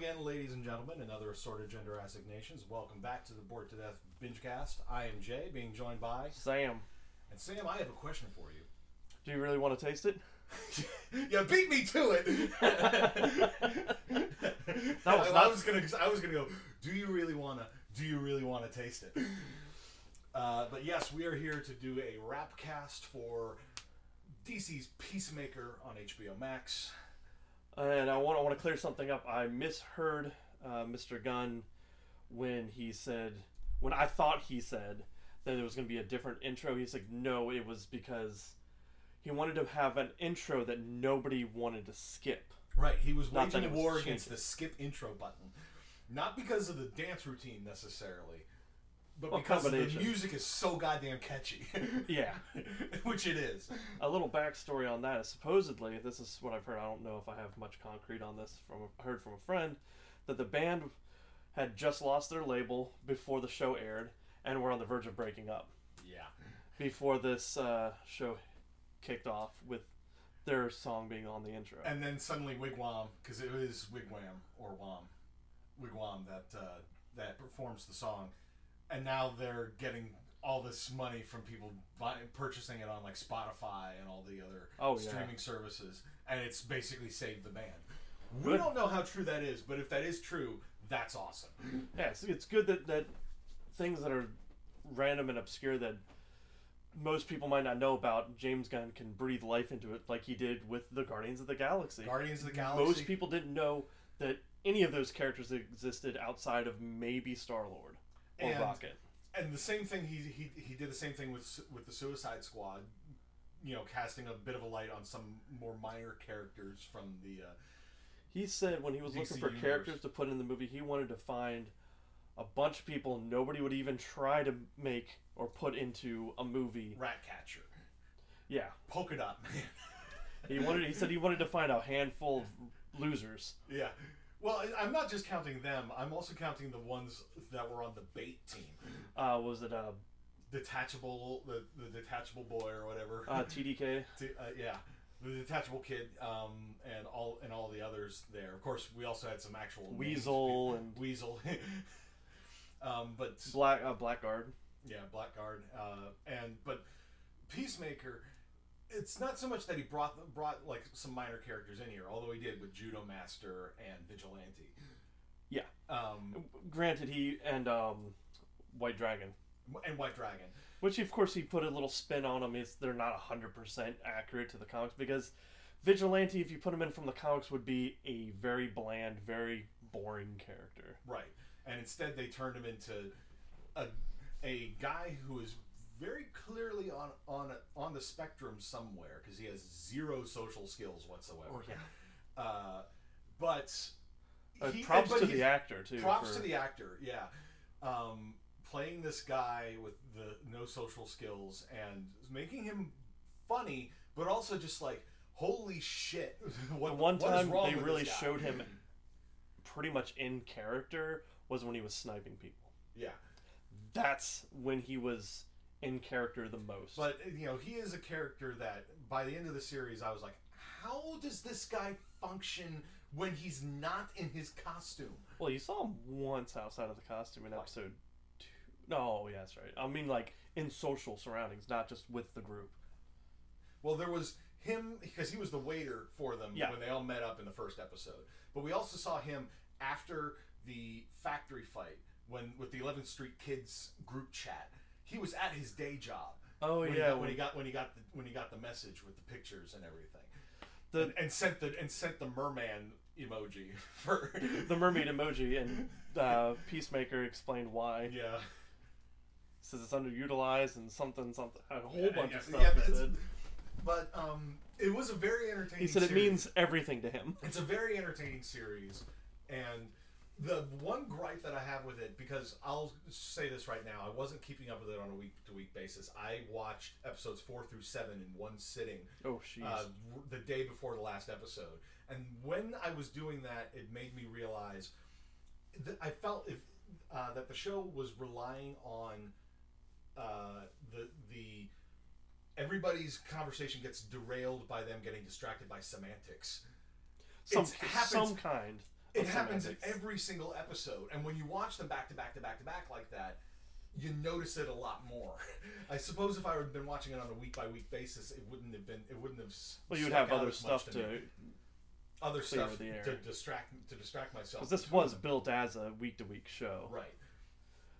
again, ladies and gentlemen, and other assorted gender assignations. Welcome back to the Bored to Death Bingecast. I am Jay, being joined by Sam, and Sam. I have a question for you. do you really want to taste it? yeah, beat me to it. That was I, I not- was gonna. I was gonna go. Do you really wanna? Do you really wanna taste it? Uh, but yes, we are here to do a rap cast for DC's Peacemaker on HBO Max. And I want I want to clear something up. I misheard uh, Mr. Gunn when he said when I thought he said that it was going to be a different intro. He's like, no, it was because he wanted to have an intro that nobody wanted to skip. Right, he was Not waging that a war against the skip intro button, not because of the dance routine necessarily, but Well, because the music is so goddamn catchy. Yeah. which it is. A little backstory on that is supposedly this is what I've heard. I don't know if I have much concrete on this. From I heard from a friend that the band had just lost their label before the show aired and were on the verge of breaking up Yeah. before this uh, show kicked off with their song being on the intro. And then suddenly Wigwam, because it is Wigwam or Wham, Wigwam that uh, that performs the song, and now they're getting all this money from people buy, purchasing it on like Spotify and all the other Oh, yeah. streaming services, and it's basically saved the band. We Good. don't know how true that is, but if that is true, that's awesome. yeah, it's, it's good that that things that are random and obscure that most people might not know about, James Gunn can breathe life into it like he did with the Guardians of the Galaxy. Guardians of the Galaxy. Most people didn't know that any of those characters existed outside of maybe Star Lord or And- Rocket. and the same thing he, he he did the same thing with with the Suicide Squad, you know, casting a bit of a light on some more minor characters from the. Uh, He said when he was DC looking for universe. characters to put in the movie, he wanted to find a bunch of people nobody would even try to make or put into a movie. Ratcatcher, Yeah, Polka Dot Man. he wanted. He said he wanted to find a handful of losers. yeah. Well, I'm not just counting them. I'm also counting the ones that were on the bait team. Uh, was it uh, Detachable, the, the detachable boy or whatever. uh, TDK? T- uh, yeah, the detachable kid, um, and all and all the others there. Of course, we also had some actual names. Weasel and Weasel. um, but Black uh, Blackguard. Yeah, Blackguard, uh, and but Peacemaker. It's not so much that he brought brought like some minor characters in here, although he did with Judo Master and Vigilante. Yeah. Um, Granted, he and um, White Dragon. and White Dragon. Which, of course, he put a little spin on them. Is they're not hundred percent accurate to the comics because Vigilante, if you put him in from the comics, would be a very bland, very boring character. Right. And instead, they turned him into a a guy who is very clearly on on on the spectrum somewhere because he has zero social skills whatsoever. Oh, yeah. Uh, but Uh, he- props but to he's- the actor too. props for- to the actor yeah um, playing this guy with the no social skills and making him funny but also just like holy shit what, The one what time they really showed him pretty much in character was when he was sniping people. yeah That's when he was in character the most. but you know he is a character that by the end of the series i was like how does this guy function when he's not in his costume well, you saw him once outside of the costume in episode two. No, oh, yeah, that's right. I mean, like in social surroundings, not just with the group. Well, there was him because he was the waiter for them Yeah. when they all met up in the first episode. But we also saw him after the factory fight when with the 11th Street Kids group chat. He was at his day job. Oh when he yeah, got, when when he got when he got the, when he got the message with the pictures and everything, the and, and sent the and sent the merman emoji for the mermaid emoji and uh, Peacemaker explained why. yeah Says it's underutilized and something something a whole Yeah, bunch yeah, of stuff. yeah, he said. But um, it was a very entertaining. He said it series. means everything to him. It's a very entertaining series, and the one gripe that I have with it, because I'll say this right now, I wasn't keeping up with it on a week to week basis. I watched episodes four through seven in one sitting Oh jeez. uh, the day before the last episode, and when I was doing that, it made me realize that I felt if uh, that the show was relying on uh, the the everybody's conversation gets derailed by them getting distracted by semantics. some some kind it happens in every single episode, and when you watch them back to back to back to back like that, you notice it a lot more. I suppose if I had been watching it on a week by week basis, it wouldn't have been. It wouldn't have. Well, you would stuck have other stuff to me. to other stuff the air. to distract to distract myself. because this was them. built as a week to week show. right.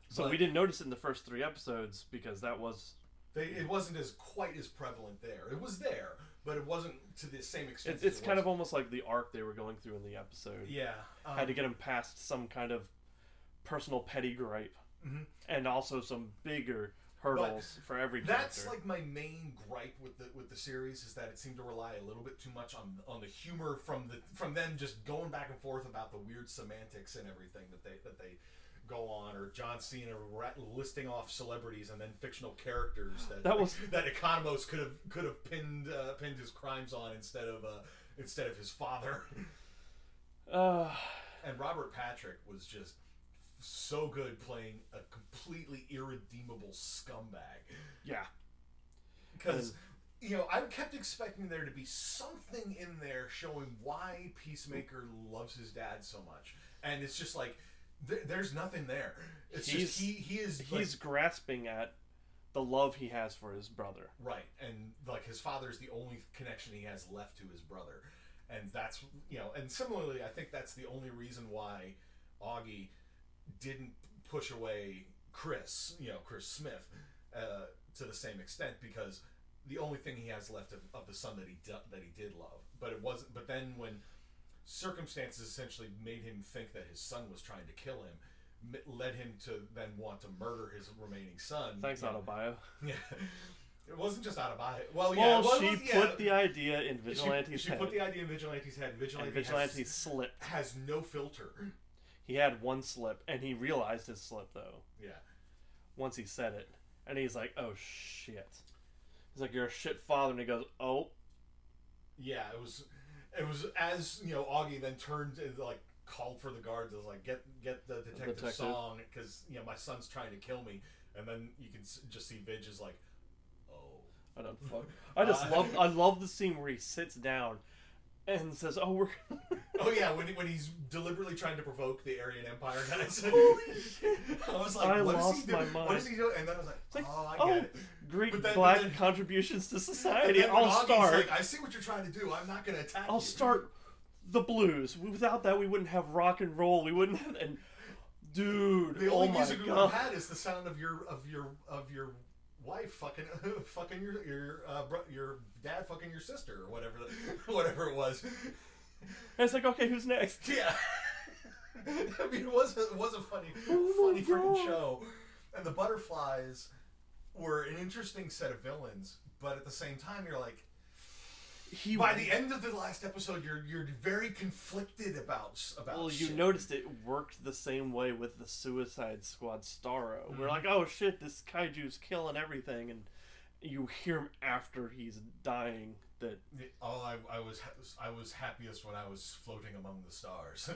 So But we didn't notice it in the first three episodes because that was They, it wasn't as quite as prevalent there. It was there, but it wasn't to the same extent. it's, it's it kind was- of almost like the arc they were going through in the episode. yeah. Um, Had to get him past some kind of personal petty gripe, Mhm. and also some bigger hurdles for every That's character. like my main gripe with the with the series is that it seemed to rely a little bit too much on on the humor from the from them just going back and forth about the weird semantics and everything that they that they go on or John Cena listing off celebrities and then fictional characters that That was- that Economos could have could have pinned uh, pinned his crimes on instead of uh, instead of his father. uh, And Robert Patrick was just so good playing a completely irredeemable scumbag. yeah, Because, you know, I kept expecting there to be something in there showing why Peacemaker loves his dad so much. And it's just like, th- there's nothing there. It's just, he, he is. he's grasping at the love he has for his brother. right. And, like, his father is the only connection he has left to his brother. And that's, you know, and similarly, I think that's the only reason why Augie didn't push away Chris, you know, Chris Smith, uh, to the same extent because the only thing he has left of, of the son that he do, that he did love. But it wasn't. But then when circumstances essentially made him think that his son was trying to kill him, led him to then want to murder his remaining son. Thanks, know. Adebayo. Yeah. It wasn't just Adebayo. Well, yeah. Well, it was- she yeah. put the idea in She- Vigilante's she, head, She put the idea in Vigilante's head. Vigilante, and Vigilante has, slipped. has no filter. He had one slip, and he realized his slip though Yeah. once he said it, and he's like, "Oh shit." He's like, "You're a shit father," and he goes, "Oh, Yeah, it was. It was as you know. Augie then turned and like called for the guards. Was like, get get the detective, detective. song because you know my son's trying to kill me. And then you can just see Vidge is like, oh. I don't fuck." I just Uh, love, I love the scene where he sits down and says, "Oh, we're." Oh yeah, when, when he's deliberately trying to provoke the Aryan Empire guys. Holy shit. I was like, I what is he my doing? What is he doing? And then I was like, like, oh, I oh, get it. But then- black then- contributions to society. I'll Augie's start. Like, I see what you're trying to do. I'm not going to attack you. I'll you. start the blues. Without that, we wouldn't have rock and roll. We wouldn't have. And dude, The oh only my music we've had is the sound of your of your of your wife fucking fucking your your uh, bro, your dad fucking your sister or whatever the, whatever it was. And it's like, okay, who's next? Yeah. I mean, it was a, it was a funny Oh funny freaking show, and the butterflies were an interesting set of villains, but at the same time, you're like. He By the end of the last episode, you're you're very conflicted about about. Well, you shit. noticed it worked the same way with the Suicide Squad Starro. We're Mhm. like, oh shit, this kaiju's killing everything, and you hear him after he's dying. That Oh, I, I was I was happiest when I was floating among the stars.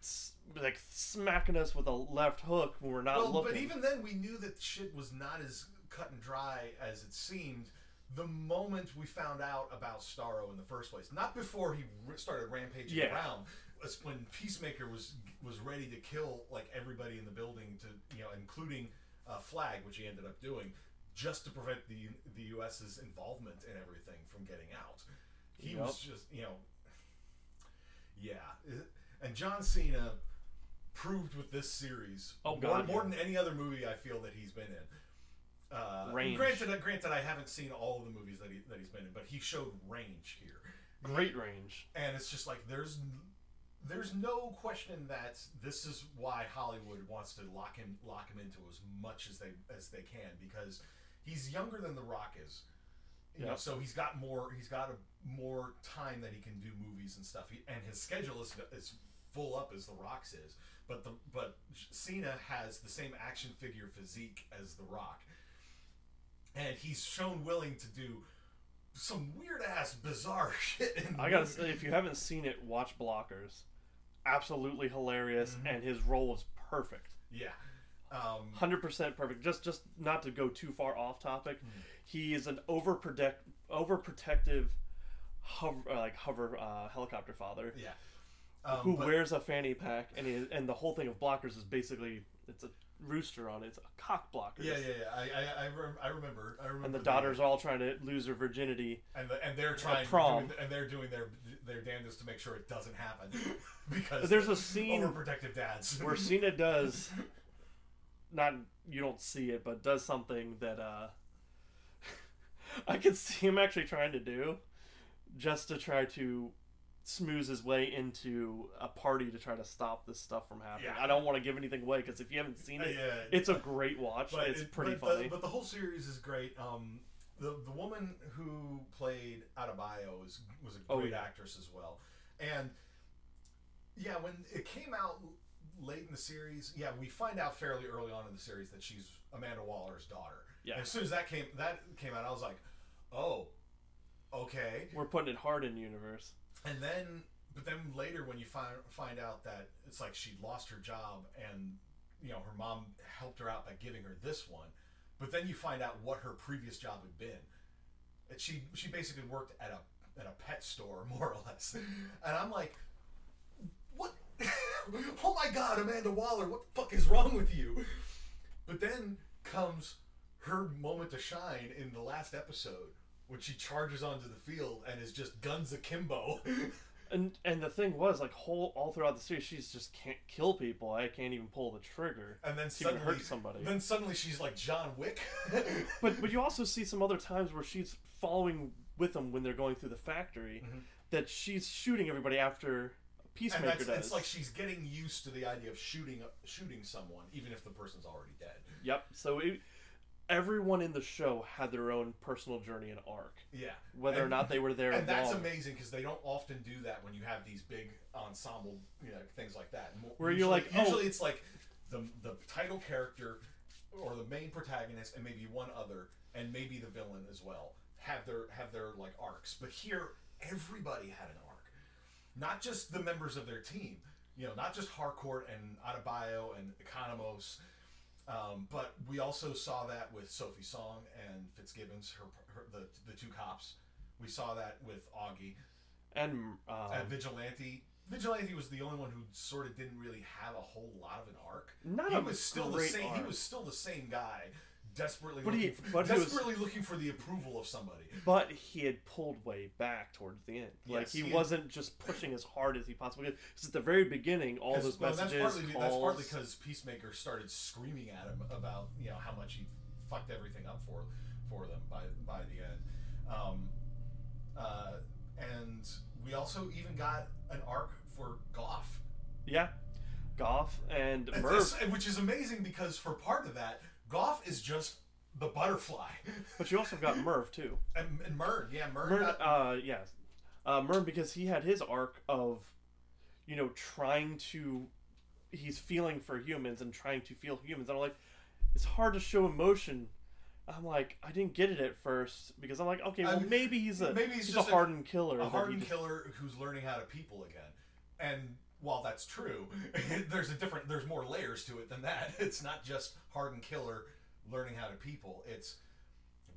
like smacking us with a left hook when we're not well, looking. but even then, we knew that shit was not as cut and dry as it seemed. The moment we found out about Starro in the first place, not before he r- started rampaging Yeah. around, was when Peacemaker was was ready to kill like everybody in the building, to you know, including uh, Flag, which he ended up doing, just to prevent the the U.S.'s involvement in everything from getting out. He was just you know, yeah, and John Cena proved with this series Oh, more, God, more yeah. than any other movie I feel that he's been in. Uh, Range. Granted, granted, I haven't seen all of the movies that he that he's been in, but he showed range here, great range. and it's just like there's there's no question that this is why Hollywood wants to lock him lock him into as much as they as they can because he's younger than The Rock is. You know, Yeah. so he's got more he's got a, more time that he can do movies and stuff. He, and his schedule is is full up as The Rock's is. But the but Cena has the same action figure physique as The Rock, and he's shown willing to do some weird ass bizarre shit. In the I gotta movie. say, if you haven't seen it, watch Blockers. Absolutely hilarious, Mhm. and his role was perfect. yeah. Um, Hundred percent perfect. Just, just not to go too far off topic. Mm-hmm. He is an overprotect, overprotective, hover, uh, like hover uh, helicopter father. yeah. Um, who but- wears a fanny pack, and he, and the whole thing of blockers is basically it's a rooster on it. It's a cock blocker. Yeah, yeah, yeah. I, I, I, rem- I remember. I remember. And the the- daughters all trying to lose her virginity. and the, and they're trying prom. doing- and they're doing their their damnedest to make sure it doesn't happen because there's a scene overprotective dads. where Cena does not you don't see it, but does something that uh I could see him actually trying to do just to try to smooth his way into a party to try to stop this stuff from happening. Yeah. I don't want to give anything away because if you haven't seen it, yeah, it's a great watch. but it's it- pretty but funny. The, but the whole series is great. Um, the the woman who played Adebayo is was a Oh, great yeah. actress as well, and yeah, when it came out late in the series, yeah, we find out fairly early on in the series that she's Amanda Waller's daughter. Yeah. And as soon as that came that came out, I was like, oh, okay. We're putting it hard in the universe. And then, but then later when you find find out that it's like she'd lost her job and you know her mom helped her out by giving her this one, but then you find out what her previous job had been. And she she basically worked at a at a pet store more or less, and I'm like, what? oh my God, Amanda Waller, what the fuck is wrong with you? But then comes her moment to shine in the last episode when she charges onto the field and is just guns akimbo. And and the thing was like whole all throughout the series, she's just can't kill people. I can't even pull the trigger. and then even suddenly hurt somebody. Then suddenly she's like John Wick. But but you also see some other times where she's following with them when they're going through the factory, mm-hmm. that she's shooting everybody after and Peacemaker that's does. it's like she's getting used to the idea of shooting shooting someone even if the person's already dead. Yep. So it, everyone in the show had their own personal journey and arc, Yeah. whether or not they were there. And that's long. amazing because they don't often do that when you have these big ensemble, you know, things like that. Where you're usually- like, oh- usually it's like the the title character or the main protagonist and maybe one other and maybe the villain as well have their have their like arcs. But here, everybody had an arc, not just the members of their team. You know, not just Harcourt and Adebayo and Economos. Um, but we also saw that with Sophie Song and Fitzgibbons, her, her the the two cops. We saw that with Augie and um, and Vigilante. Vigilante was the only one who sort of didn't really have a whole lot of an arc. not he a was still the same. He was still the same guy, desperately But looking, he- for, but he was- looking for the approval of somebody. But he had pulled way back towards the end. Like Yes, he he- wasn't just pushing as hard as he possibly could. Because at the very beginning, all those well, messages, that's partly calls, that's partly because Peacemaker started screaming at him about you know how much he fucked everything up for for them by by the end. Um, uh, and we also even got an arc for Goff. yeah, Goff and And Merv. this- which is amazing because for part of that, Goff is just the butterfly, But you also got Merv too. and, and Murn, yeah, Merv. Murn, got, uh, yes, uh, Murn because he had his arc of, you know, trying to, he's feeling for humans and trying to feel humans. I'm like, it's hard to show emotion. I'm like, I didn't get it at first because I'm like, okay, well, I'm- maybe he's a maybe he's he's, just a a- hardened killer. a that he hardened just- killer who's learning how to people again. And while that's true, there's a different, there's more layers to it than that. It's not just hardened killer learning how to people. It's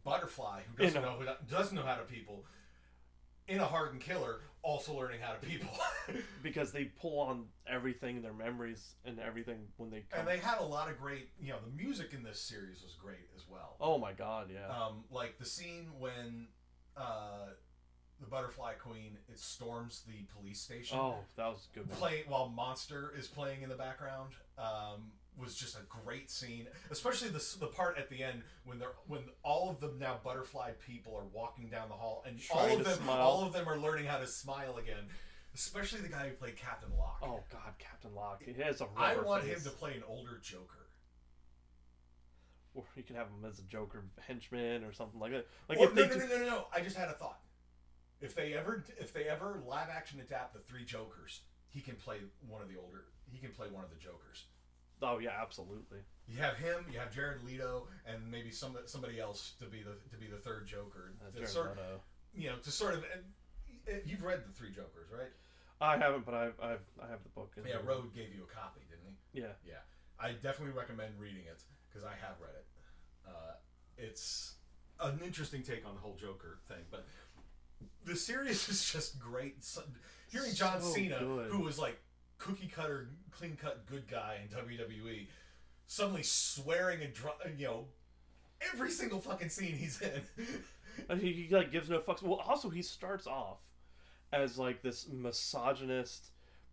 butterfly who doesn't In a- know who doesn't know how to people. In a hardened killer, also learning how to people. because they pull on everything, their memories and everything when they come. and they had a lot of great, you know, the music in this series was great as well. oh my god, yeah. Um, like the scene when uh, the butterfly queen it storms the police station. oh, that was a good. One. playing while Monster is playing in the background um, was just a great scene, especially the the part at the end when they're when all of the now butterfly people are walking down the hall and all of them smile. all of them are learning how to smile again. Especially the guy who played Captain Locke. Oh god, Captain Locke. He has a I want face. him to play an older Joker. Or you can have him as a Joker henchman or something like that. Like Or- if no, they no, do, no, no, no, no. I just had a thought. If they ever, if they ever live action adapt the three Jokers, he can play one of the older. He can play one of the Jokers. oh yeah, absolutely. You have him. You have Jared Leto, and maybe some somebody else to be the to be the third Joker. Uh, Jared sort, Leto. you know, to sort of. You've read the three Jokers, right? I haven't, but I've, I've I have the book. in Yeah. Road gave you a copy, didn't he? Yeah, Yeah, I definitely recommend reading it because I have read it. Uh, it's an interesting take on the whole Joker thing, but the series is just great. So, hearing John So Cena, good. who was like cookie cutter, clean cut good guy in WWE, suddenly swearing and dr- you know every single fucking scene he's in. He, he like gives no fucks. Well, also he starts off as like this misogynist,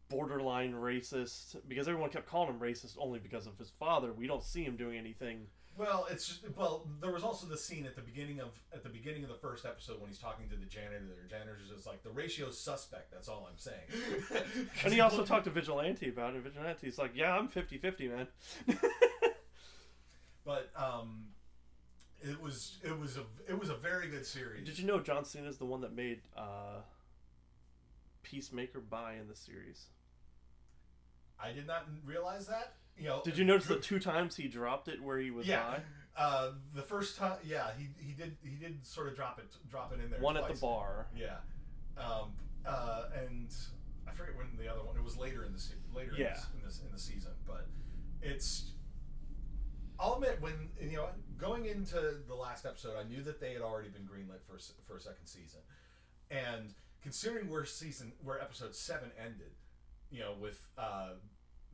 borderline racist because everyone kept calling him racist only because of his father. We don't see him doing anything. Well, it's just well. There was also the scene at the beginning of at the beginning of the first episode when he's talking to the janitor. The janitor's just like the ratio's suspect. That's all I'm saying. And he also looked- talked to Vigilante about it. Vigilante's like, yeah, I'm 50-50, man. But um, it was it was a it was a very good series. Did you know John Cena is the one that made uh, Peacemaker buy in the series? I did not realize that. You know, Did you notice the two times he dropped it where he was Yeah. by? Uh, the first time, yeah, he, he did he did sort of drop it drop it in there. One at the bar. Yeah, um, uh, and I forget when the other one. It was later in the se- later in, Yeah. this, in this in the season, but it's. I'll admit when you know going into the last episode, I knew that they had already been greenlit for for a second season, and considering where season where episode seven ended, you know, with uh,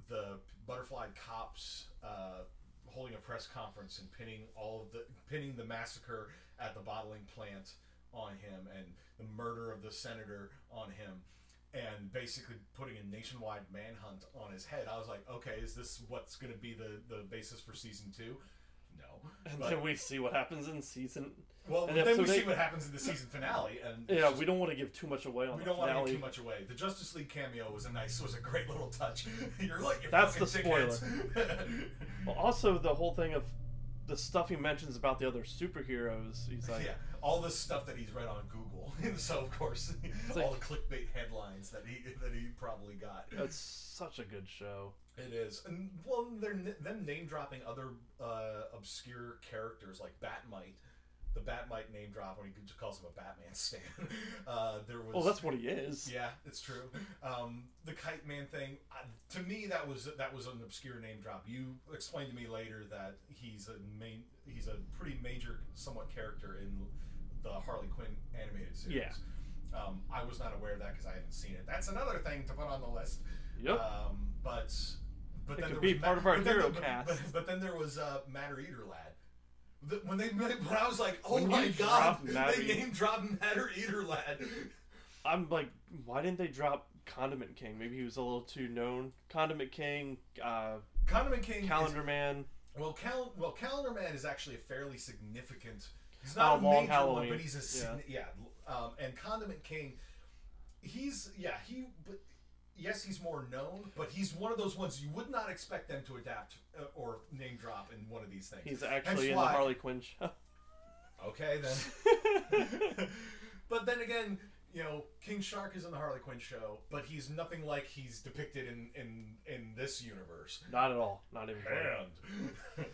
the butterfly cops uh, holding a press conference and pinning all of the pinning the massacre at the bottling plant on him and the murder of the senator on him and basically putting a nationwide manhunt on his head. I was like, okay, is this what's going to be the the basis for season two? No. And But- then we see what happens in season. well, and then we episode see what happens in the season finale, and Yeah, just- we don't want to give too much away on we the don't want to finale. give too much away. The Justice League cameo was a nice, was a great little touch. You're like, That's the spoiler. Well, also the whole thing of the stuff he mentions about the other superheroes. He's like, yeah, all this stuff that he's read on Google. so of course, all like- the clickbait headlines that he that he probably got. that's such a good show. It is, and well, they're them name dropping other uh, obscure characters like Batmite. The Batmite name drop when he just calls him a Batman stan. Uh, there was. Well, that's what he is. Yeah, it's true. Um, the Kite Man thing, uh, to me, that was that was an obscure name drop. You explained to me later that he's a main, he's a pretty major, somewhat character in the Harley Quinn animated series. Yeah. Um, I was not aware of that because I haven't seen it. That's another thing to put on the list. Yep. Um, but but It then could there be was part of our hero the- cast. But, but then there was uh, Matter Eater Lad. The, when they when I was like, oh When my god, they name dropped Matter Eater Lad. I'm like, why didn't they drop Condiment King? Maybe he was a little too known. Condiment King, uh, Condiment King. is- Calendar Man. well, Cal- well, Calendar Man is actually a fairly significant. He's not a Long major Halloween. one, but he's a sign- yeah. Um, and Condiment King, he's yeah he. But, Yes, he's more known, but he's one of those ones you would not expect them to adapt uh, or name drop in one of these things. He's actually in the Harley Quinn show. Okay, then. but then again, you know, King Shark is in the Harley Quinn show, but he's nothing like he's depicted in in in this universe. Not at all. Not even. close. And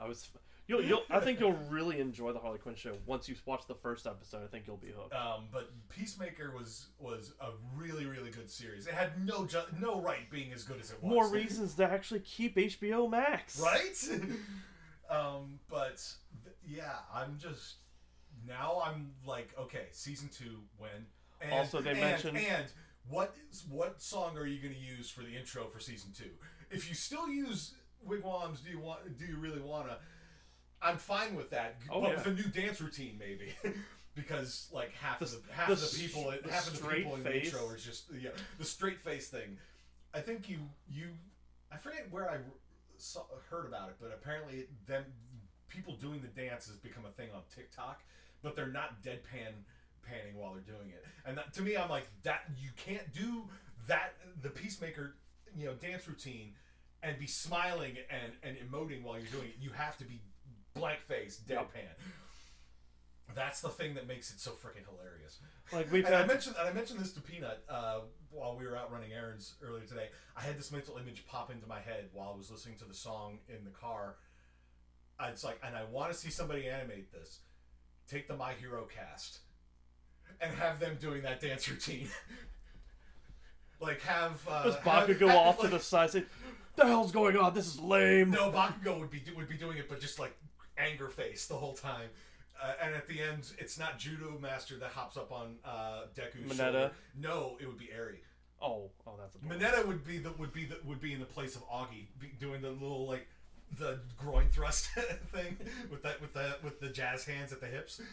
I was. You'll, you'll. I think you'll really enjoy the Harley Quinn show once you watch the first episode. I think you'll be hooked. um, but Peacemaker was was a really really good series. It had no ju- no right being as good as it was. More reasons to actually keep HBO Max. right? um, but th- yeah, I'm just now I'm like, okay, season two when? And, Also, they and, mentioned- and what is, what song are you going to use for the intro for season two? If you still use wigwams, do you want? Do you really wanna? I'm fine with that, Oh, but yeah. with a new dance routine maybe. Because like half The- of the half the of the people the half of the people in the face. intro are just yeah the straight face thing. I think you you I forget where I saw, heard about it, but apparently them people doing the dance has become a thing on TikTok, but they're not deadpan panning while they're doing it. And that, to me, I'm like that you can't do that the peacemaker you know dance routine and be smiling and and emoting while you're doing it. You have to be blank face, deadpan. That's the thing that makes it so freaking hilarious. Like we've And I mentioned and I mentioned this to Peanut uh, while we were out running errands earlier today. I had this mental image pop into my head while I was listening to the song in the car. It's like, and I want to see somebody animate this. Take the My Hero cast and have them doing that dance routine. like have uh, Does Bakugo have, off to the side say, "The hell's going on? This is lame." No, Bakugo would be would be doing it, but just like anger face the whole time. Uh, and at the end, it's not Judo Master that hops up on uh, Deku's Mineta? shoulder. No, it would be Eri. Oh, oh, that's a Mineta would be the would be the, would be in the place of Augie, be doing the little like the groin thrust thing with that with the with the jazz hands at the hips.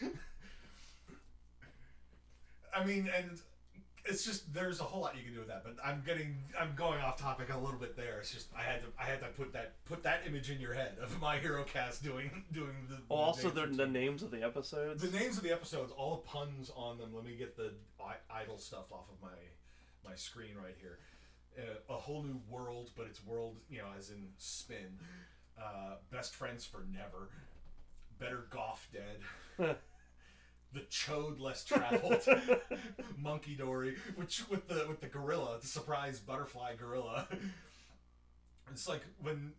I mean, and it's just there's a whole lot you can do with that, but I'm getting I'm going off topic a little bit there. It's just I had to I had to put that put that image in your head of my hero cast doing doing the. Oh, also the, the names of the episodes. the names of the episodes, all the puns on them. Let me get the i- idle stuff off of my my screen right here. Uh, a whole new world, but it's world, you know, as in spin. Uh, best friends for never. Better Goff dead. the chode less traveled. Monkey Dory, which with the with the gorilla, the surprise butterfly gorilla. It's like when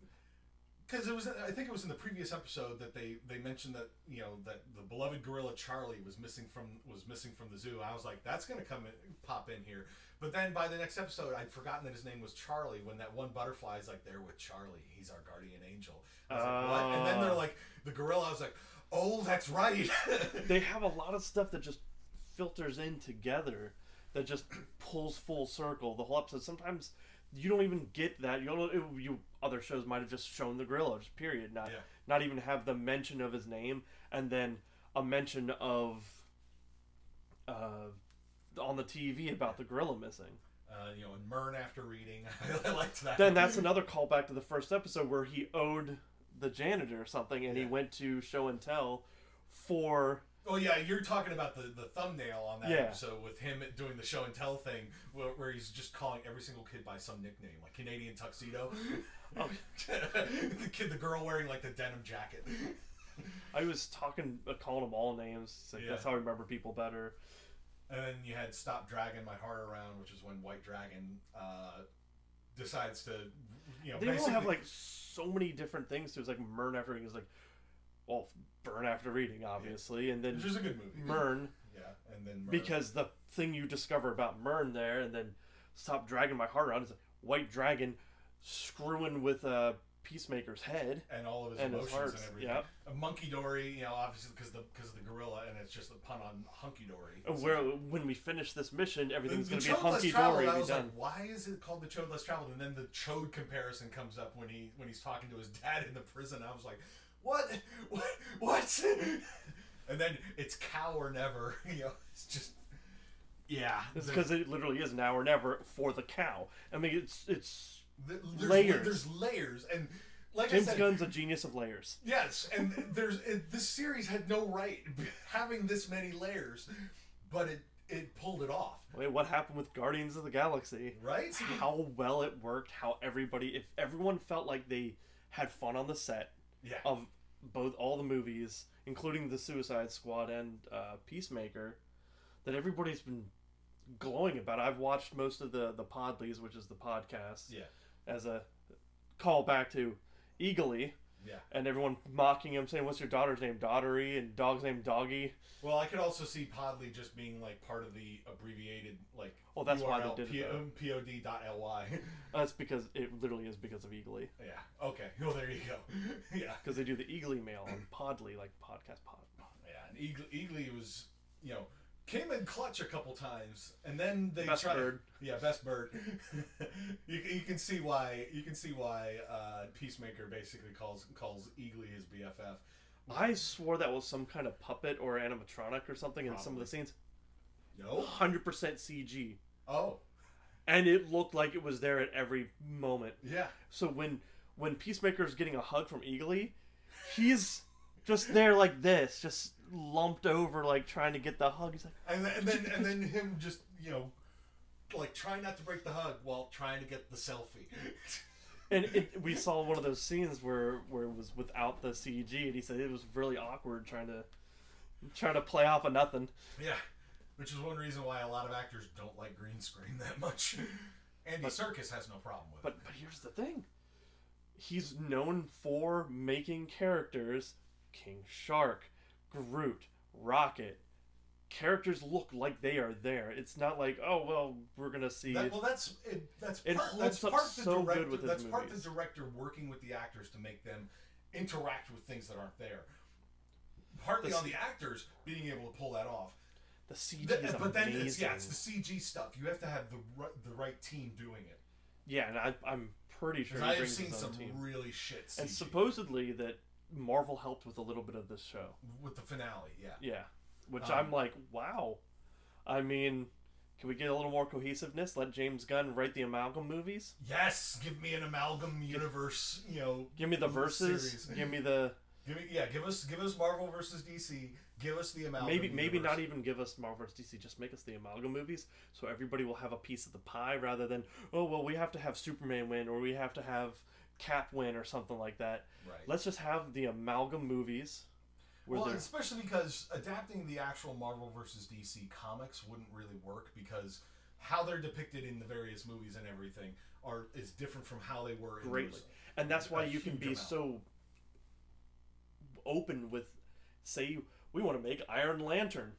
because it was I think it was in the previous episode that they they mentioned that you know that the beloved gorilla Charlie was missing from was missing from the zoo. I was like, that's gonna come in, pop in here. But then by the next episode, I'd forgotten that his name was Charlie. When that one butterfly is like, there with Charlie, he's our guardian angel. I was like, what? And then they're Ah. like, the gorilla. I was like, oh, that's right. they have a lot of stuff that just filters in together that just pulls full circle the whole episode sometimes you don't even get that you don't it, you other shows might have just shown the gorilla just period not Yeah. not even have the mention of his name and then a mention of uh on the TV about the gorilla missing. uh, you know, and Murn after reading, I liked that. Then that's another callback to the first episode where he owed the janitor or something and he went to show and tell for Oh yeah, you're talking about the, the thumbnail on that Yeah. episode with him doing the show and tell thing, where, where he's just calling every single kid by some nickname, like Canadian tuxedo. Oh. the kid, the girl wearing like the denim jacket. I was talking, uh, calling them all names. Like, Yeah. That's how I remember people better. And then you had Stop Dragging My Heart Around, which is when White Dragon uh, decides to, you know, They all have like so many different things. It's like Murn after reading is like, well, burn after reading, obviously, and then which is a good movie. Murn Yeah, and then Murn. because the thing you discover about Murn there, and then stop dragging my heart around is a white dragon screwing with a peacemaker's head. and all of his and his emotions hearts, and everything. yeah. A monkey dory, you know, obviously because the because of the gorilla, and it's just a pun on hunky dory. And Where when we finish this mission, everything's going to be hunky dory. I was like, why is it called the Chode Less Traveled? And then the Chode comparison comes up when he when he's talking to his dad in the prison. I was like, what, what, what? and then it's cow or never. You know, it's just yeah. Because it literally is now or never for the cow. I mean, it's it's there's, layers. There's layers, and like James I said, Gunn's a genius of layers. Yes, and there's it, this series had no right having this many layers, but it it pulled it off, Wait, what happened with Guardians of the Galaxy? right? How well it worked. How everybody, if everyone felt like they had fun on the set Yeah, of both all the movies, including the Suicide Squad and uh, Peacemaker, that everybody's been glowing about. I've watched most of the the Podleys, which is the podcast, yeah, as a call back to Eagly, yeah. and everyone mocking him, saying, "What's your daughter's name? Daughtery, and dog's name Doggy." Well, I could also see Podly just being like part of the abbreviated like Oh, that's why they URL, did it, P- um, pod.ly. That's because it literally is because of Eagly, yeah. Okay. Oh, there you go. yeah. because they do the Eagly mail on Podly, like podcast pod. Yeah. And Eagly, Eagly was you know came in clutch a couple times, and then they Best tried. bird. Yeah, best bird. you, you can see why. You can see why uh, Peacemaker basically calls calls Eagly his BFF. I swore that was some kind of puppet or animatronic or something in some of the scenes. No. 100% CG. Oh. And it looked like it was there at every moment. Yeah. So when when Peacemaker's getting a hug from Eagly, he's just there like this, just lumped over, like trying to get the hug. He's like, And then, and then and then him just you know like trying not to break the hug while trying to get the selfie. and it, we saw one of those scenes where where it was without the CG, and he said it was really awkward trying to trying to play off of nothing. yeah. Which is one reason why a lot of actors don't like green screen that much. Andy Serkis has no problem with it. But but here's the thing. He's known for making characters King Shark, Groot, Rocket. Characters look like they are there. It's not like, oh well, we're gonna see That, well, that's it, that's It part, holds that's up part the so good director. with his that's part the director working with the actors to make them interact with things that aren't there. partly The on the actors being able to pull that off. The CG Th- is but then it's amazing. yeah, it's the CG stuff. You have to have the right, the right team doing it. Yeah, and I, I'm pretty sure I have seen some team. really shit CG And supposedly that Marvel helped with a little bit of this show. with the finale. Yeah. Yeah, which Um, I'm like, wow. I mean, can we get a little more cohesiveness? Let James Gunn write the amalgam movies. Yes, give me an amalgam universe. You know, Give me the verses. series. Give me the Give me yeah. Give us give us Marvel versus DC. Give us the amalgam. maybe maybe not even give us Marvel versus DC. Just make us the amalgam movies, so everybody will have a piece of the pie, rather than oh well, we have to have Superman win or we have to have Cap win or something like that. Right. Let's just have the amalgam movies. Well, they're- especially because adapting the actual Marvel versus DC comics wouldn't really work because how they're depicted in the various movies and everything are is different from how they were in Greatly. those. and that's why you can be amount. so open with say we want to make iron lantern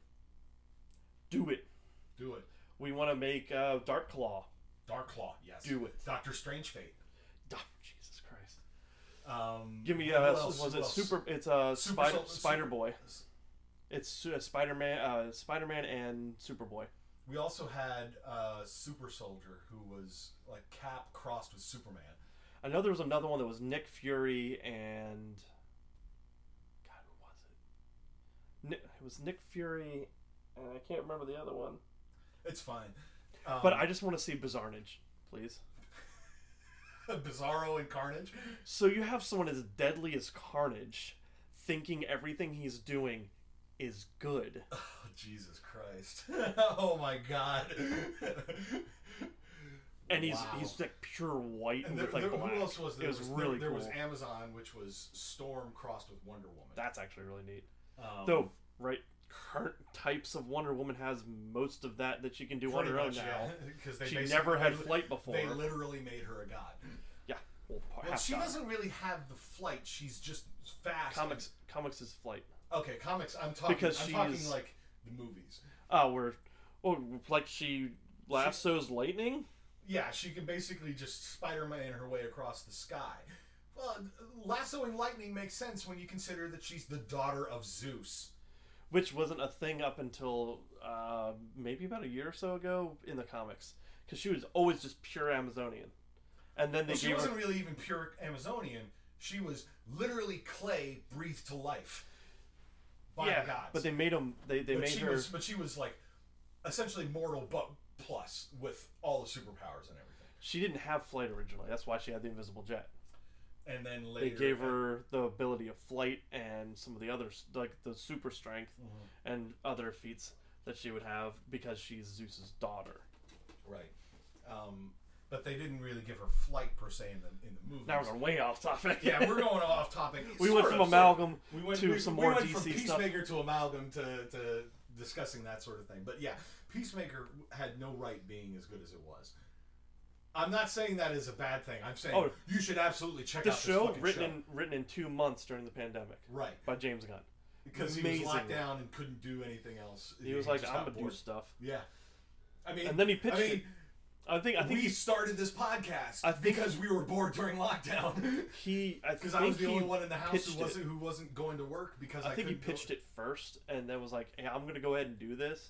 do it Do it. we want to make uh, dark claw Dark Claw, yes. do it Doctor Strange Fate. Um, give me uh was Who it else? super it's uh Super Spider Sol- Spider Boy. it's uh, spider-man uh spider-man and superboy We also had uh, Super Soldier, who was like Cap crossed with Superman. i know there was another one that was nick fury and god who was it nick, it was nick fury and i can't remember the other one It's fine. Um, But I just want to see Bizarnage, please. Bizarro and Carnage. So you have someone as deadly as Carnage, thinking everything he's doing is good. Oh, Jesus Christ! oh my God! And he's Wow. he's like pure white And there, with like there- black. who else was there? It was was, really there, cool. there was Amazon, which was Storm crossed with Wonder Woman. That's actually really neat. Um, Though, right, current types of Wonder Woman has most of that that she can do on pretty her own now. because they She never had flight before. They literally made her a god. yeah, well, Well, she god. doesn't really have the flight. She's just fast. Comics, comics is flight. Okay, comics. I'm talking. Because I'm talking she's- like the movies. Oh, where, oh, like she lassos lightning. Yeah, she can basically just Spider-Man her way across the sky. Well, lassoing lightning makes sense when you consider that she's the daughter of Zeus. Which wasn't a thing up until uh, maybe about a year or so ago in the comics, because she was always just pure Amazonian, and then they Well, she wasn't her really even pure Amazonian. She was literally clay breathed to life by yeah, the gods. but they made them they they but made she her was, but she was like essentially mortal, but plus with all the superpowers and everything. she didn't have flight originally. That's why she had the invisible jet. And then later They gave her the ability of flight and some of the others, like the super strength Mhm. and other feats that she would have because she's Zeus's daughter. right. Um, but they didn't really give her flight per se in the in the movie. Now we're way off topic. yeah, we're going off topic. we Sort went from of, sort of. amalgam we went, to we, some we more went DC from stuff. Peacemaker to Amalgam to, to discussing that sort of thing. But yeah, Peacemaker had no right being as good as it was. I'm not saying that is a bad thing. I'm saying Oh. you should absolutely check The out this show fucking written show. in written in two months during the pandemic right by James Gunn. because he was locked down and couldn't do anything else. He was like, just "I'm got gonna do bored." stuff," Yeah, I mean, and then he pitched I mean, it. I think I think we he started this podcast I think- because we were bored during lockdown. he I Because I was the he only one in the house pitched who it. wasn't who wasn't going to work because I, I think he couldn't pitched it first, and then was like, "Hey, I'm gonna go ahead and do this.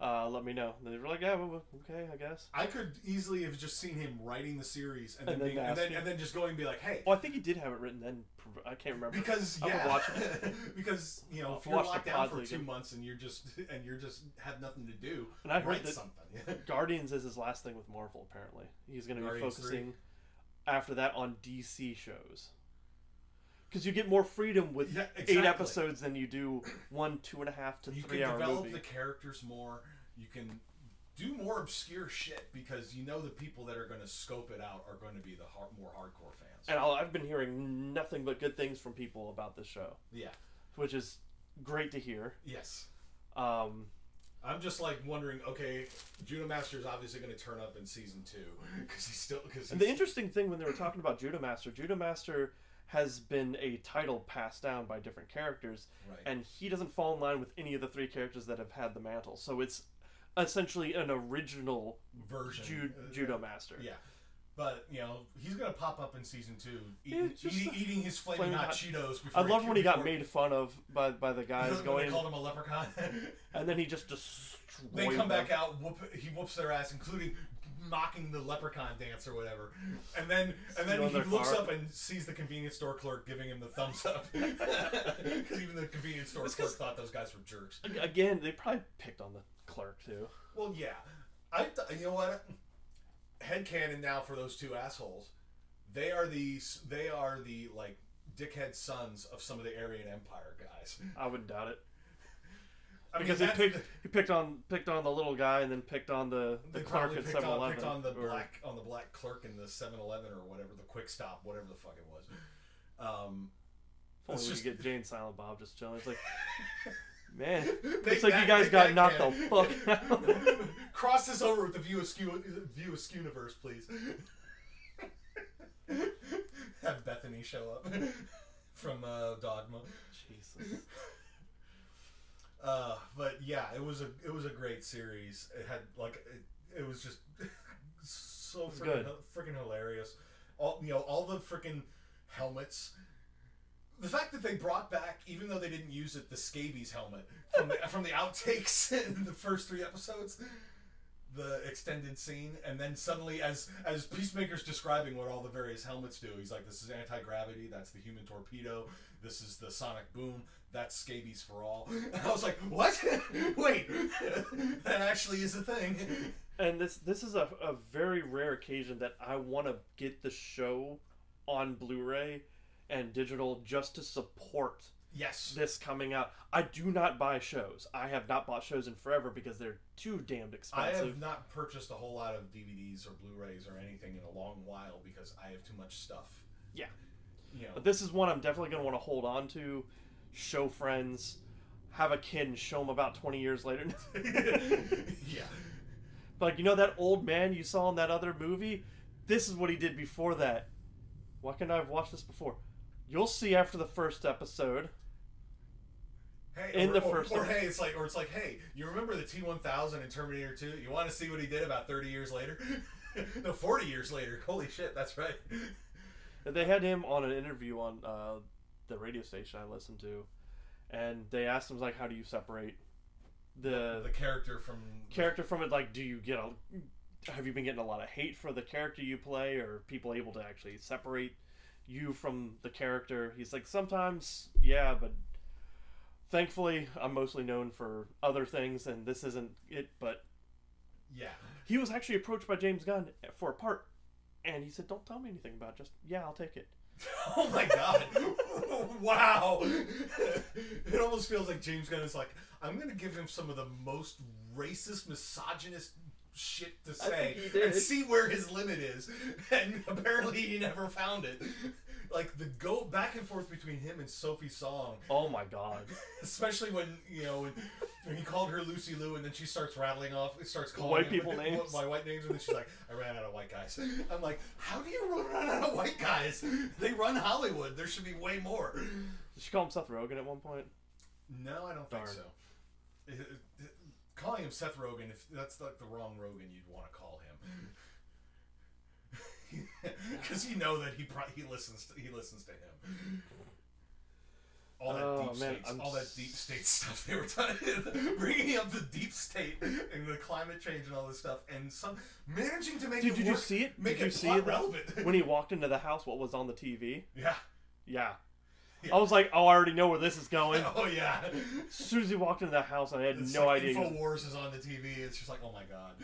Uh, let me know." And they were like, "Yeah, well, okay, I guess." I could easily have just seen him writing the series and, And then, then being, and then and then just going and be like, hey, Well, I think he did have it written then. I can't remember. because I'll yeah, watch because you know I'll if you're watch the locked down pod for league two months and you're just and you're just have nothing to do, And I heard write that- something. Guardians is his last thing with Marvel. Apparently, he's gonna be Guardians focusing after that on DC shows. Because you get more freedom with Yeah, eight episodes than you do one two and a half to you can three hour develop movie. the characters more. You can do more obscure shit because you know the people that are going to scope it out are going to be the hard, more hardcore fans. And I'll, I've been hearing nothing but good things from people about this show, yeah. which is great to hear. Yes. Um, I'm just like wondering. Okay, Judo Master is obviously going to turn up in season two because he's still because and the interesting thing when they were talking about Judo Master, Judo Master has been a title passed down by different characters, right. and he doesn't fall in line with any of the three characters that have had the mantle. So it's essentially an original version Ju- uh, Judo Master. Yeah, But you know he's gonna pop up in season two, eating, just eating, eating his flaming, flaming hot, hot- Cheetos. I love when he got made fun of by by the guys going, they called him a leprechaun. and then he just destroyed. they come them. back out, whoop, he whoops their ass, including mocking the leprechaun dance or whatever. And then and then Stealing he their looks car. up and sees the convenience store clerk giving him the thumbs up because even the convenience store It's clerk 'cause- thought those guys were jerks. Again, they probably picked on the clerk too. Well, yeah, I th- you know what headcanon now for those two assholes. They are the they are the like dickhead sons of some of the Aryan Empire guys. I would doubt it I mean, because he picked the- he picked on picked on the little guy and then picked on the the clerk at picked Seven on, picked on the black on the black clerk in the 7-Eleven or whatever the quick stop whatever the fuck it was. Um, we just- could get Jay and Silent Bob just chilling. It's like, man, looks like that- you guys got knocked the fuck out. Cross this over with the view askew view universe, please. Have Bethany show up from uh, Dogma. Jesus. Uh, but yeah, it was a it was a great series. It had like it, it was just so freaking freaking hilarious. All you know, all the freaking helmets. The fact that they brought back, even though they didn't use it, the scabies helmet from the from the outtakes in the first three episodes, the extended scene, and then suddenly, as as Peacemaker's describing what all the various helmets do, he's like, "This is anti gravity. That's the human torpedo. This is the sonic boom. That's scabies for all." And I was like, "What? Wait, that actually is a thing." And this this is a, a very rare occasion that I want to get the show on Blu-ray and digital just to support Yes. this coming out. I do not buy shows. I have not bought shows in forever because they're too damned expensive. I have not purchased a whole lot of DVDs or Blu-rays or anything in a long while because I have too much stuff. Yeah. You know. But this is one I'm definitely going to want to hold on to, show friends, have a kid and show them about 20 years later. yeah. like, you know that old man you saw in that other movie? This is what he did before that. Why couldn't I have watched this before? You'll see after the first episode. Hey, In or, the or- first or, one. hey, it's like, or it's like, hey, you remember the T1000 in Terminator 2? You want to see what he did about 30 years later? no, 40 years later. Holy shit, that's right. They had him on an interview on uh, the radio station I listened to, and they asked him like, "How do you separate the the character from character from it? Like, do you get a have you been getting a lot of hate for the character you play, or people able to actually separate you from the character?" He's like, "Sometimes, yeah, but." Thankfully, I'm mostly known for other things, and this isn't it. But Yeah. he was actually approached by James Gunn for a part, and he said, "Don't tell me anything about it. Just yeah, I'll take it." Oh my god. wow. it almost feels like James Gunn is like, I'm going to give him some of the most racist, misogynist shit to say think he did. and see where his limit is. And apparently he never found it. Like the go back and forth between him and Sophie Song, Oh my god. especially when you know when, when he called her Lucy Liu, and then she starts rattling off, starts calling White him people names. by white names, and then she's like, "I ran out of white guys." I'm like, "How do you run out of white guys? They run Hollywood. There should be way more." Did she call him Seth Rogen at one point? No, I don't think so. It- it- calling him Seth Rogen, if that's like the wrong Rogen you'd want to call him. Because you know that he pro- he listens to, he listens to him. All that Oh, deep man, state, I'm all that deep state stuff they were talking, bringing up the deep state and the climate change and all this stuff, and some managing to make Dude, it did you see it? Make Did you it see it relevant. when he walked into the house? What was on the TV? yeah. Yeah. Yeah. I was like, oh, I already know where this is going. Oh yeah. As soon as he walked into the house, I had It's no like idea. Infowars is on the TV. It's just like, oh my god.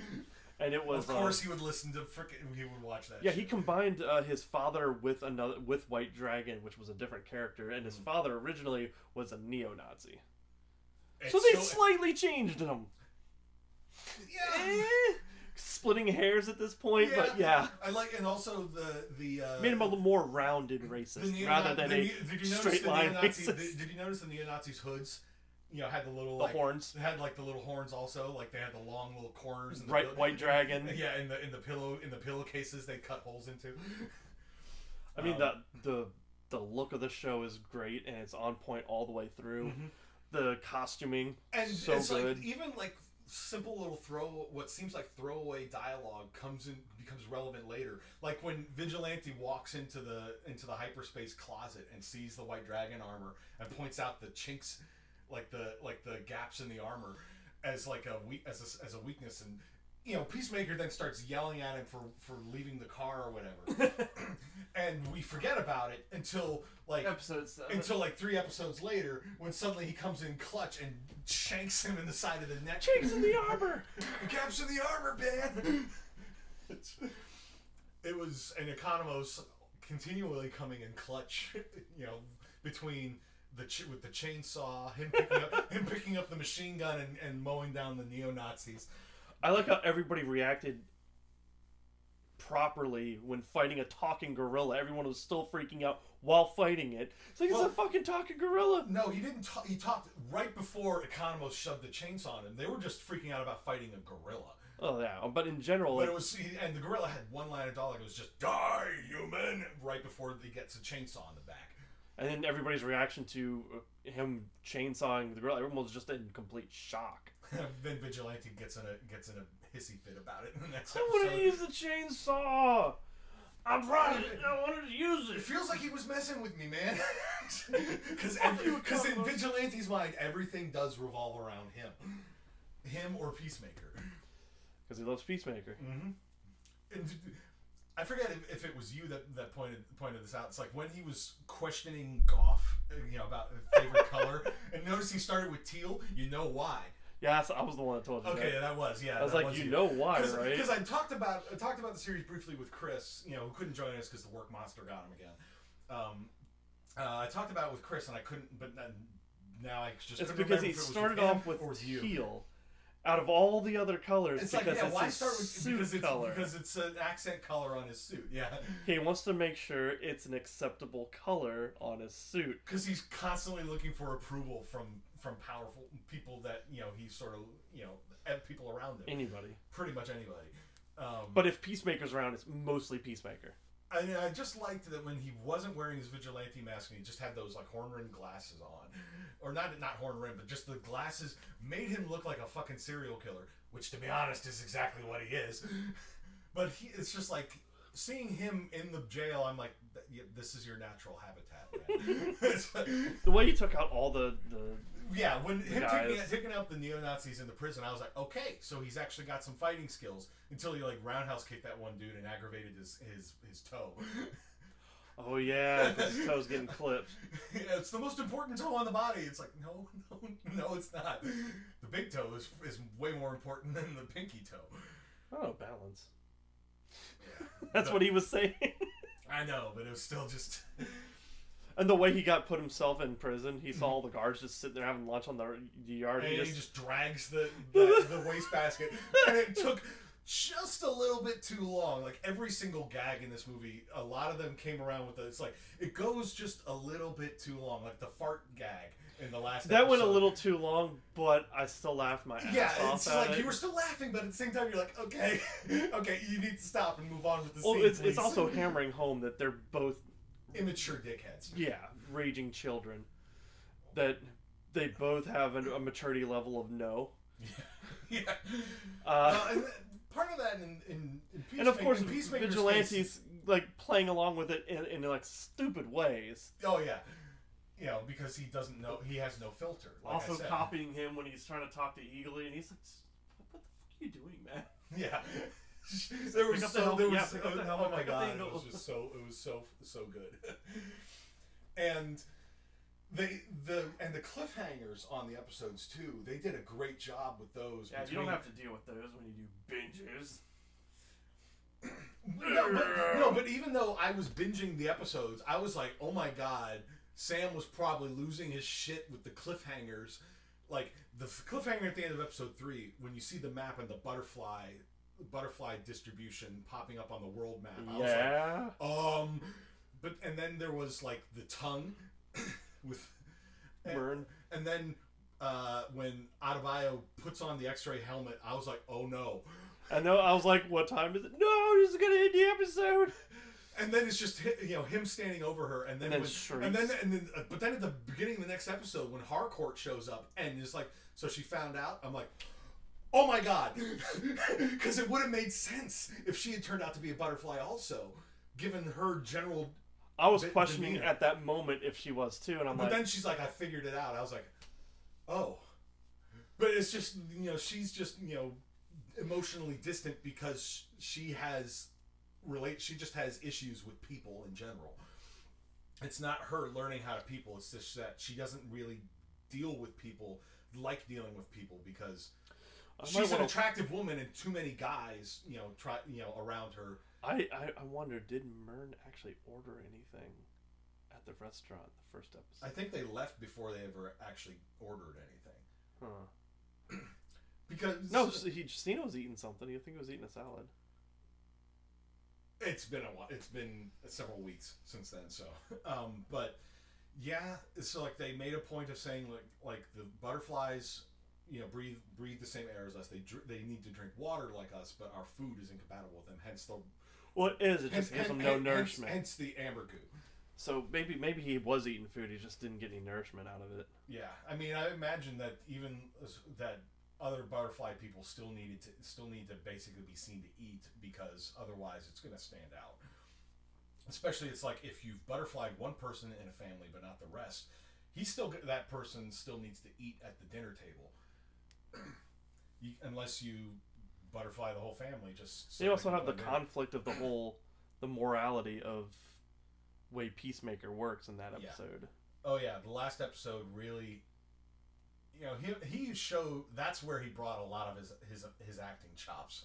And it was. of course, uh, he would listen to frickin' He would watch that. yeah, he combined uh, his father with another with White Dragon, which was a different character, and his Mm. father originally was a neo-Nazi. It's so they still- slightly changed him. yeah. Eh, splitting hairs at this point, but yeah, I like, and also the the uh, made him a little more rounded racist rather than the a did you straight the line. Did, did you notice the neo-Nazis hoods? You know, had the little the like, horns. Had like the little horns also. Like they had the long little corners. In the Right, White Dragon. Yeah, in the in the pillow in the pillowcases they cut holes into. I mean Um, the the the look of the show is great and it's on point all the way through. Mhm. The costuming and so it's good. like even like simple little throw what seems like throwaway dialogue comes in becomes relevant later like when vigilante walks into the into the hyperspace closet and sees the white dragon armor and points out the chinks like the like the gaps in the armor as like a weak as a, as a weakness and you know peacemaker then starts yelling at him for for leaving the car or whatever and we forget about it until like Episode seven. until like three episodes later when suddenly he comes in clutch and shanks him in the side of the neck Chinks in the armor. Gaps in the armor, man. It was an Economos continually coming in clutch, you know, between the ch- with the chainsaw, him picking up him picking up the machine gun and, and mowing down the neo Nazis. I like how everybody reacted properly when fighting a talking gorilla. Everyone was still freaking out while fighting it. It's like Well- it's a fucking talking gorilla. No, he didn't. Ta- he talked right before Economos shoved the chainsaw on him. They were just freaking out about fighting a gorilla. Oh yeah, but in general, But it was, and the gorilla had one line of dialogue. It was just "Die, human!" Right before he gets a chainsaw on the back. And then everybody's reaction to uh, him chainsawing the girl, everyone was just in complete shock. then Vigilante gets in a gets in a hissy fit about it in the next I want to use the chainsaw. I'm trying. I wanted to use It it. feels like he was messing with me, man. Because because in Vigilante's mind, everything does revolve around him, him or Peacemaker. Because he loves Peacemaker. Mm-hmm. And I forget if, if it was you that, that pointed pointed this out. It's like when he was questioning Goff, uh, you know, about favorite color, and notice he started with teal. You know why? Yeah, I was the one that told you. Okay, that. that was yeah. I was like, you know why, right? Because I talked about I talked about the series briefly with Chris, you know, who couldn't join us because the work monster got him again. Um, uh, I talked about it with Chris, and I couldn't, but then now I just It's because he was started off with you. teal. Out of all the other colors, It's like because yeah, it's why his start with suit because it's color. because it's an accent color on his suit, yeah. He wants to make sure it's an acceptable color on his suit. Because he's constantly looking for approval from from powerful people that you know he's sort of you know people around him, Anybody. pretty much anybody. Um, But if Peacemaker's around, it's mostly Peacemaker. I, I just liked that when he wasn't wearing his vigilante mask and he just had those like horn rimmed glasses on, or not not horn rimmed, but just the glasses made him look like a fucking serial killer. Which, to be honest, is exactly what he is. But he, it's just like seeing him in the jail. I'm like, this is your natural habitat. Man. The way you took out all the, the yeah, when him taking, taking out the neo Nazis in the prison, I was like, okay, so he's actually got some fighting skills. Until he like roundhouse kicked that one dude and aggravated his his his toe. oh yeah, his toe's getting clipped. Yeah, it's the most important toe on the body. It's like no, no, no, it's not. The big toe is is way more important than the pinky toe. Oh, balance. Yeah, That's what he was saying. I know, but it was still just. And the way he got put himself in prison, he saw all the guards just sitting there having lunch on the the yard. And He he just, just drags the the, the wastebasket, and it took just a little bit too long. Like every single gag in this movie, a lot of them came around with the. It's like it goes just a little bit too long. Like the fart gag in the last. that went a little too long, but I still laughed my ass Yeah, off it's at like it. you were still laughing, but at the same time you're like, okay, okay, you need to stop and move on with the well, scene. it's, it's also hammering home that they're both immature dickheads. yeah raging children that they both have a, a maturity level of no. yeah. Uh, Uh, and part of that in, in, in and of course, in Peacemaker's vigilantes case- like playing along with it in, in like stupid ways. oh yeah, you know because he doesn't know he has no filter. Like I also copying him when he's trying to talk to Eagly, and he's like, "What the fuck are you doing, man?" Yeah. there was so there was oh, my pick up the god it was just so it was so so good and they the and the cliffhangers on the episodes too they did a great job with those Yeah, you don't have to deal with those when you do binges. no, but, no, but even though I was binging the episodes, I was like, oh my god, Sam was probably losing his shit with the cliffhangers. Like the cliffhanger at the end of episode three, when you see the map and the butterfly, butterfly distribution popping up on the world map. I was Yeah. like, um, but and then there was like the tongue with, and, Burn. and then uh, when Adebayo puts on the X-ray helmet, I was like, oh no. And then I was like, "What time is it?" No, this is gonna end the episode. And then it's just you know him standing over her, and then And then when, and then and then uh, but then at the beginning of the next episode when Harcourt shows up and is like, so she found out. I'm like, oh my god, because it would have made sense if she had turned out to be a butterfly also, given her general. I was questioning demeanor. at that moment if she was too, and I'm But like, then she's like, I figured it out. I was like, oh, but it's just you know she's just you know emotionally distant because she has relate. She just has issues with people in general. It's not her learning how to people. It's just that she doesn't really deal with people like dealing with people because I, she's an attractive woman and too many guys you know try you know around her. I, I I wonder did Murn actually order anything at the restaurant the first episode? I think they left before they ever actually ordered anything Huh. because No, he Cena was eating something. You think he was eating a salad? It's been a while. It's been several weeks since then. So, um, but yeah, so like they made a point of saying like like the butterflies, you know, breathe breathe the same air as us. They dr- they need to drink water like us, but our food is incompatible with them. Hence the Well, it is. It hence, just gives hence- no hence- nourishment. Hence, the ambergoo. So maybe maybe he was eating food. He just didn't get any nourishment out of it. Yeah, I mean, I imagine that even that other butterfly people still needed to still need to basically be seen to eat because otherwise it's going to stand out. Especially, it's like if you've butterflied one person in a family but not the rest, he still that person still needs to eat at the dinner table. You, unless you butterfly the whole family, just They also have the in. conflict of the whole the morality of way Peacemaker works in that Yeah. episode. Oh yeah, the last episode really, you know, he he showed that's where he brought a lot of his his his acting chops.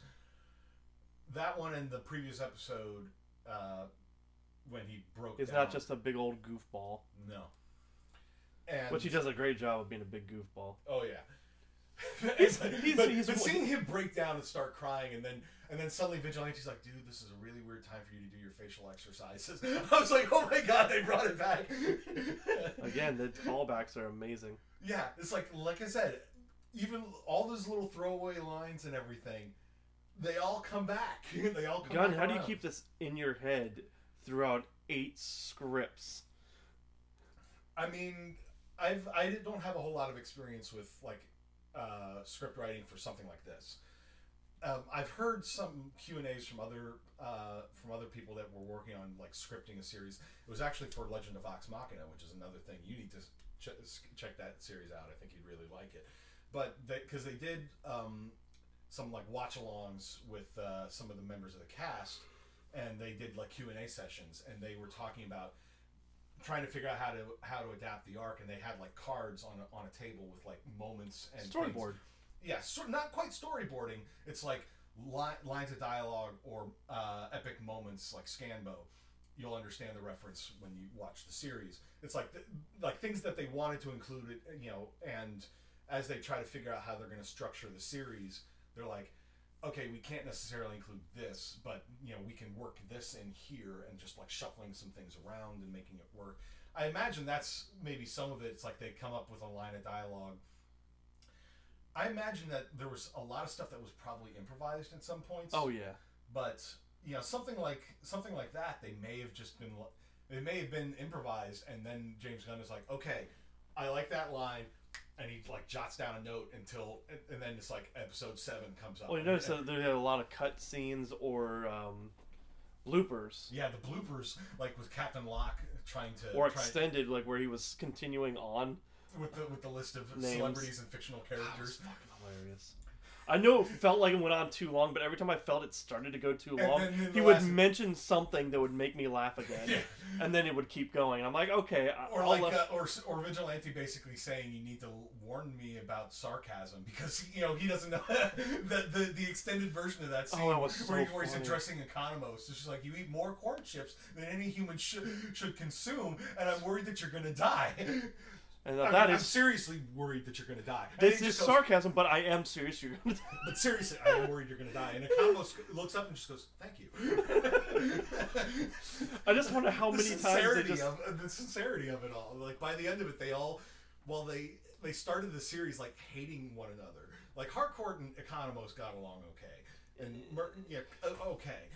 That one and the previous episode, uh, when he broke. He's down, not just a big old goofball, no. And which he does a great job of being a big goofball. Oh yeah. He's- but, he's- but, he's- but seeing him break down and start crying, and then and then suddenly Vigilante's like, "Dude, this is a really weird time for you to do your facial exercises." I was like, "Oh my god, they brought it back." Again, the callbacks are amazing. Yeah, it's like like I said, even all those little throwaway lines and everything, they all come back. they all come back how do you keep this in your head throughout eight scripts? I mean, I've I don't have a whole lot of experience with like uh, script writing for something like this. Um, I've heard some Q and A's from other uh, from other people that were working on like scripting a series. It was actually for Legend of Vox Machina, which is another thing you need to ch- check that series out. I think you'd really like it. But because they, did um, some like watch-alongs with uh, some of the members of the cast, and they did like Q and A sessions, and they were talking about trying to figure out how to how to adapt the arc, and they had like cards on a, on a table with like moments and things. Storyboard. Yeah, so, not quite storyboarding. It's like li- lines of dialogue or uh, epic moments like Scanbo. You'll understand the reference when you watch the series. It's like th- like things that they wanted to include, it, you know, and as they try to figure out how they're going to structure the series, they're like, okay, we can't necessarily include this, but you know, we can work this in here and just like shuffling some things around and making it work. I imagine that's maybe some of it. It's like they come up with a line of dialogue. I imagine that there was a lot of stuff that was probably improvised at some points. Oh yeah. but you know, something like something like that, they may have just been they may have been improvised, and then James Gunn is like, okay, I like that line. And he like jots down a note until, and- and then it's like episode seven comes up. Well, you notice that there had a lot of cut scenes or um, bloopers, Yeah, the bloopers, like with Captain Locke trying to or try, extended, like where he was continuing on. with the with the list of Names. celebrities and fictional That was characters. fucking hilarious. I know it felt like it went on too long, but every time I felt it started to go too And long, then he would mention something that would make me laugh again, Yeah. and then it would keep going. I'm like, okay, Or I'll like, uh, or or Vigilante basically saying you need to warn me about sarcasm because you know he doesn't know the, the the extended version of that scene Oh, that was so where, where he's addressing Economos. It's just like you eat more corn chips than any human should should consume, and I'm worried that you're gonna die. and I that mean, is I'm seriously worried that you're gonna die. This is sarcasm, but I am serious. You're gonna But seriously, I am worried you're gonna die. And Economos looks up and just goes, "Thank you." I just wonder how the many times they just. of the sincerity of it all. Like by the end of it, they all, well, they they started the series like hating one another. Like Harcourt and Economos got along okay, and Merton, yeah, okay,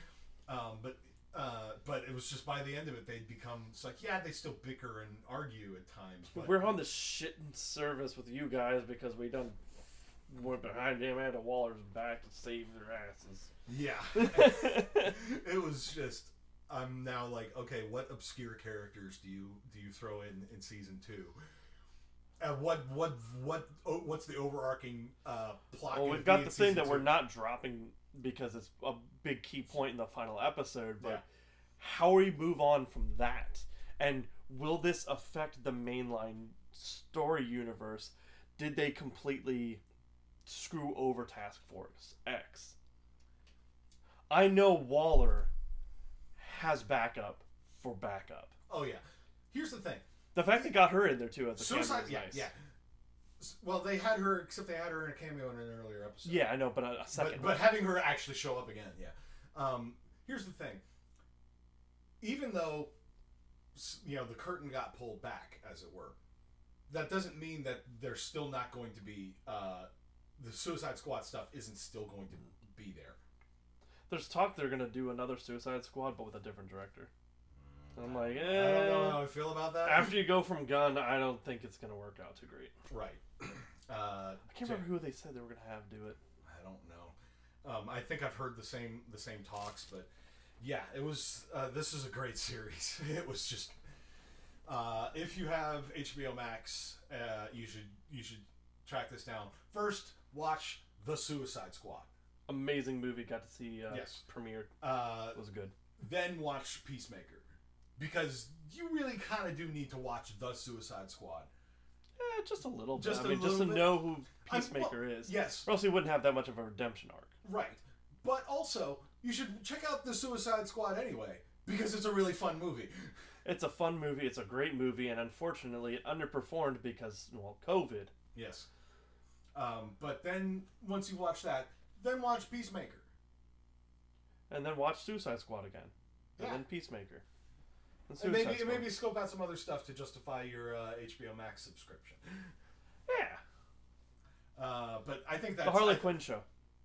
um, but. Uh, but it was just by the end of it, they'd become. It's like, yeah, they still bicker and argue at times. But We're on the shit service with you guys because we don't went behind Amanda Waller's back to save their asses. Yeah. it was just I'm now like, okay, what obscure characters do you do you throw in in season two? And what what what oh, what's the overarching uh, plot? Well, we've got the thing that we're not dropping because it's a big key point in the final episode, but Yeah. how we move on from that? And will this affect the mainline story universe? Did they completely screw over Task Force X? I know Waller has backup for backup. Oh yeah. Here's the thing. The fact they got her in there too as a Suicide. Yeah, nice. yeah. Well, they had her, except they had her in a cameo in an earlier episode. Yeah, I know, but a, a second. but having her actually show up again, yeah. Um, here's the thing. Even though, you know, the curtain got pulled back, as it were, that doesn't mean that there's still not going to be uh, the Suicide Squad stuff isn't still going to be there. There's talk they're gonna do another Suicide Squad, but with a different director. I'm like, yeah I don't know eh. how I feel about that. After you go from Gunn, I don't think it's gonna work out too great. right. Uh, I can't remember who they said they were gonna have do it. I don't know. Um, I think I've heard the same the same talks, but yeah, it was. Uh, this is a great series. It was just. Uh, if you have HBO Max, uh, you should you should track this down. First, watch The Suicide Squad. Amazing movie. Got to see uh, Yes. premiered. Uh, It was good. then watch Peacemaker, because you really kind of do need to watch The Suicide Squad. Eh, just a little bit. Just I a mean, just to little bit. know who I'm- Peacemaker well, is. Yes, Or else he wouldn't have that much of a redemption arc. right. But also, you should check out The Suicide Squad anyway, because it's a really fun movie. It's a fun movie. It's a great movie, and unfortunately, it underperformed because well, COVID. Yes. Um, but then once you watch that, then watch Peacemaker. And then watch Suicide Squad again, and Yeah. then Peacemaker. And maybe Squad. maybe scope out some other stuff to justify your uh, HBO Max subscription. yeah, Uh, but I think that's the Harley I- Quinn show.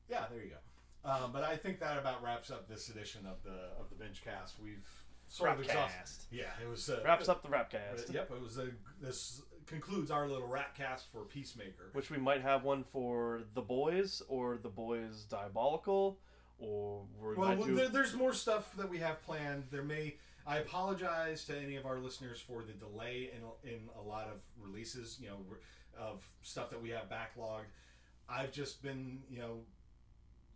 Yeah, there you go. Um, but I think that about wraps up this edition of the of the binge cast. We've sort of exhausted. Rapcast. Yeah, it was uh, Wraps up the Rapcast. Yep, it was a. This concludes our little rat cast for Peacemaker. Which we might have one for The Boys or The Boys Diabolical, or we Well, do. there, there's more stuff that we have planned. There may. I apologize to any of our listeners for the delay in in a lot of releases. You know, of stuff that we have backlogged. I've just been, you know,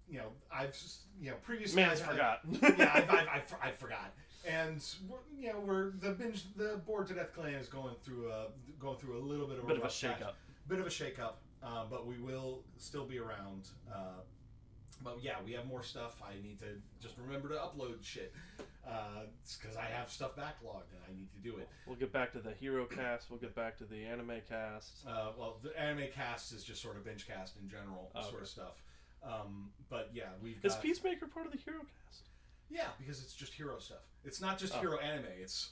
you know, I've s- you know previously. Man's I- I- forgot. yeah, I've, I've, I've, I forgot. And we're, you know, we're the binge, the board to death clan is going through a going through a little bit of a bit of a shake-up. bit of a shake up, uh, but we will still be around. Uh, but yeah, we have more stuff. I need to just remember to upload shit because I have stuff backlogged and I need to do it. We'll get back to the hero cast. We'll get back to the anime cast. Uh, well, the anime cast is just sort of binge cast in general, Oh, sort okay. of stuff. Um, but yeah, we've Is got, Peacemaker part of the hero cast? yeah because it's just hero stuff. It's not just Oh. hero anime. It's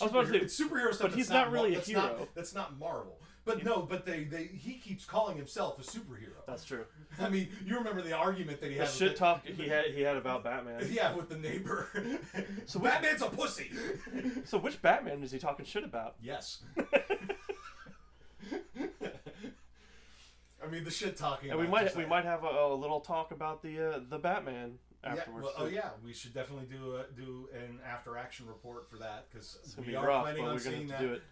I was about to superhero- say, it's superhero stuff. but he's that's not really a that's not- hero. that's not Marvel. But no, but they, they he keeps calling himself a superhero. That's true. I mean, you remember the argument that he The had. shit with talk he had he had about Batman. Yeah, with the neighbor. So which- Batman's a pussy. So which Batman is he talking shit about? yes. I mean, the shit talking. And we might we might have a, a little talk about the uh, the Batman Yeah, afterwards. well, oh yeah, we should definitely do a, do an after action report for that because we be are rough, planning on we're seeing that. do it.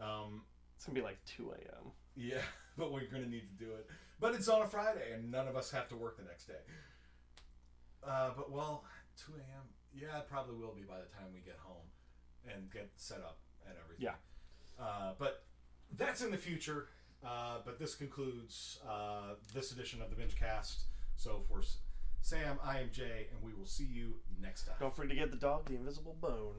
Um, It's gonna be like two a.m. yeah, but we're gonna need to do it. But it's on a Friday, and none of us have to work the next day. Uh, but well, two a.m. Yeah, it probably will be by the time we get home and get set up and everything. Yeah. Uh, but that's in the future. Uh, but this concludes uh, this edition of the Binge Cast. So for S- Sam, I am Jay, and we will see you next time. Don't forget to get the dog the invisible bone.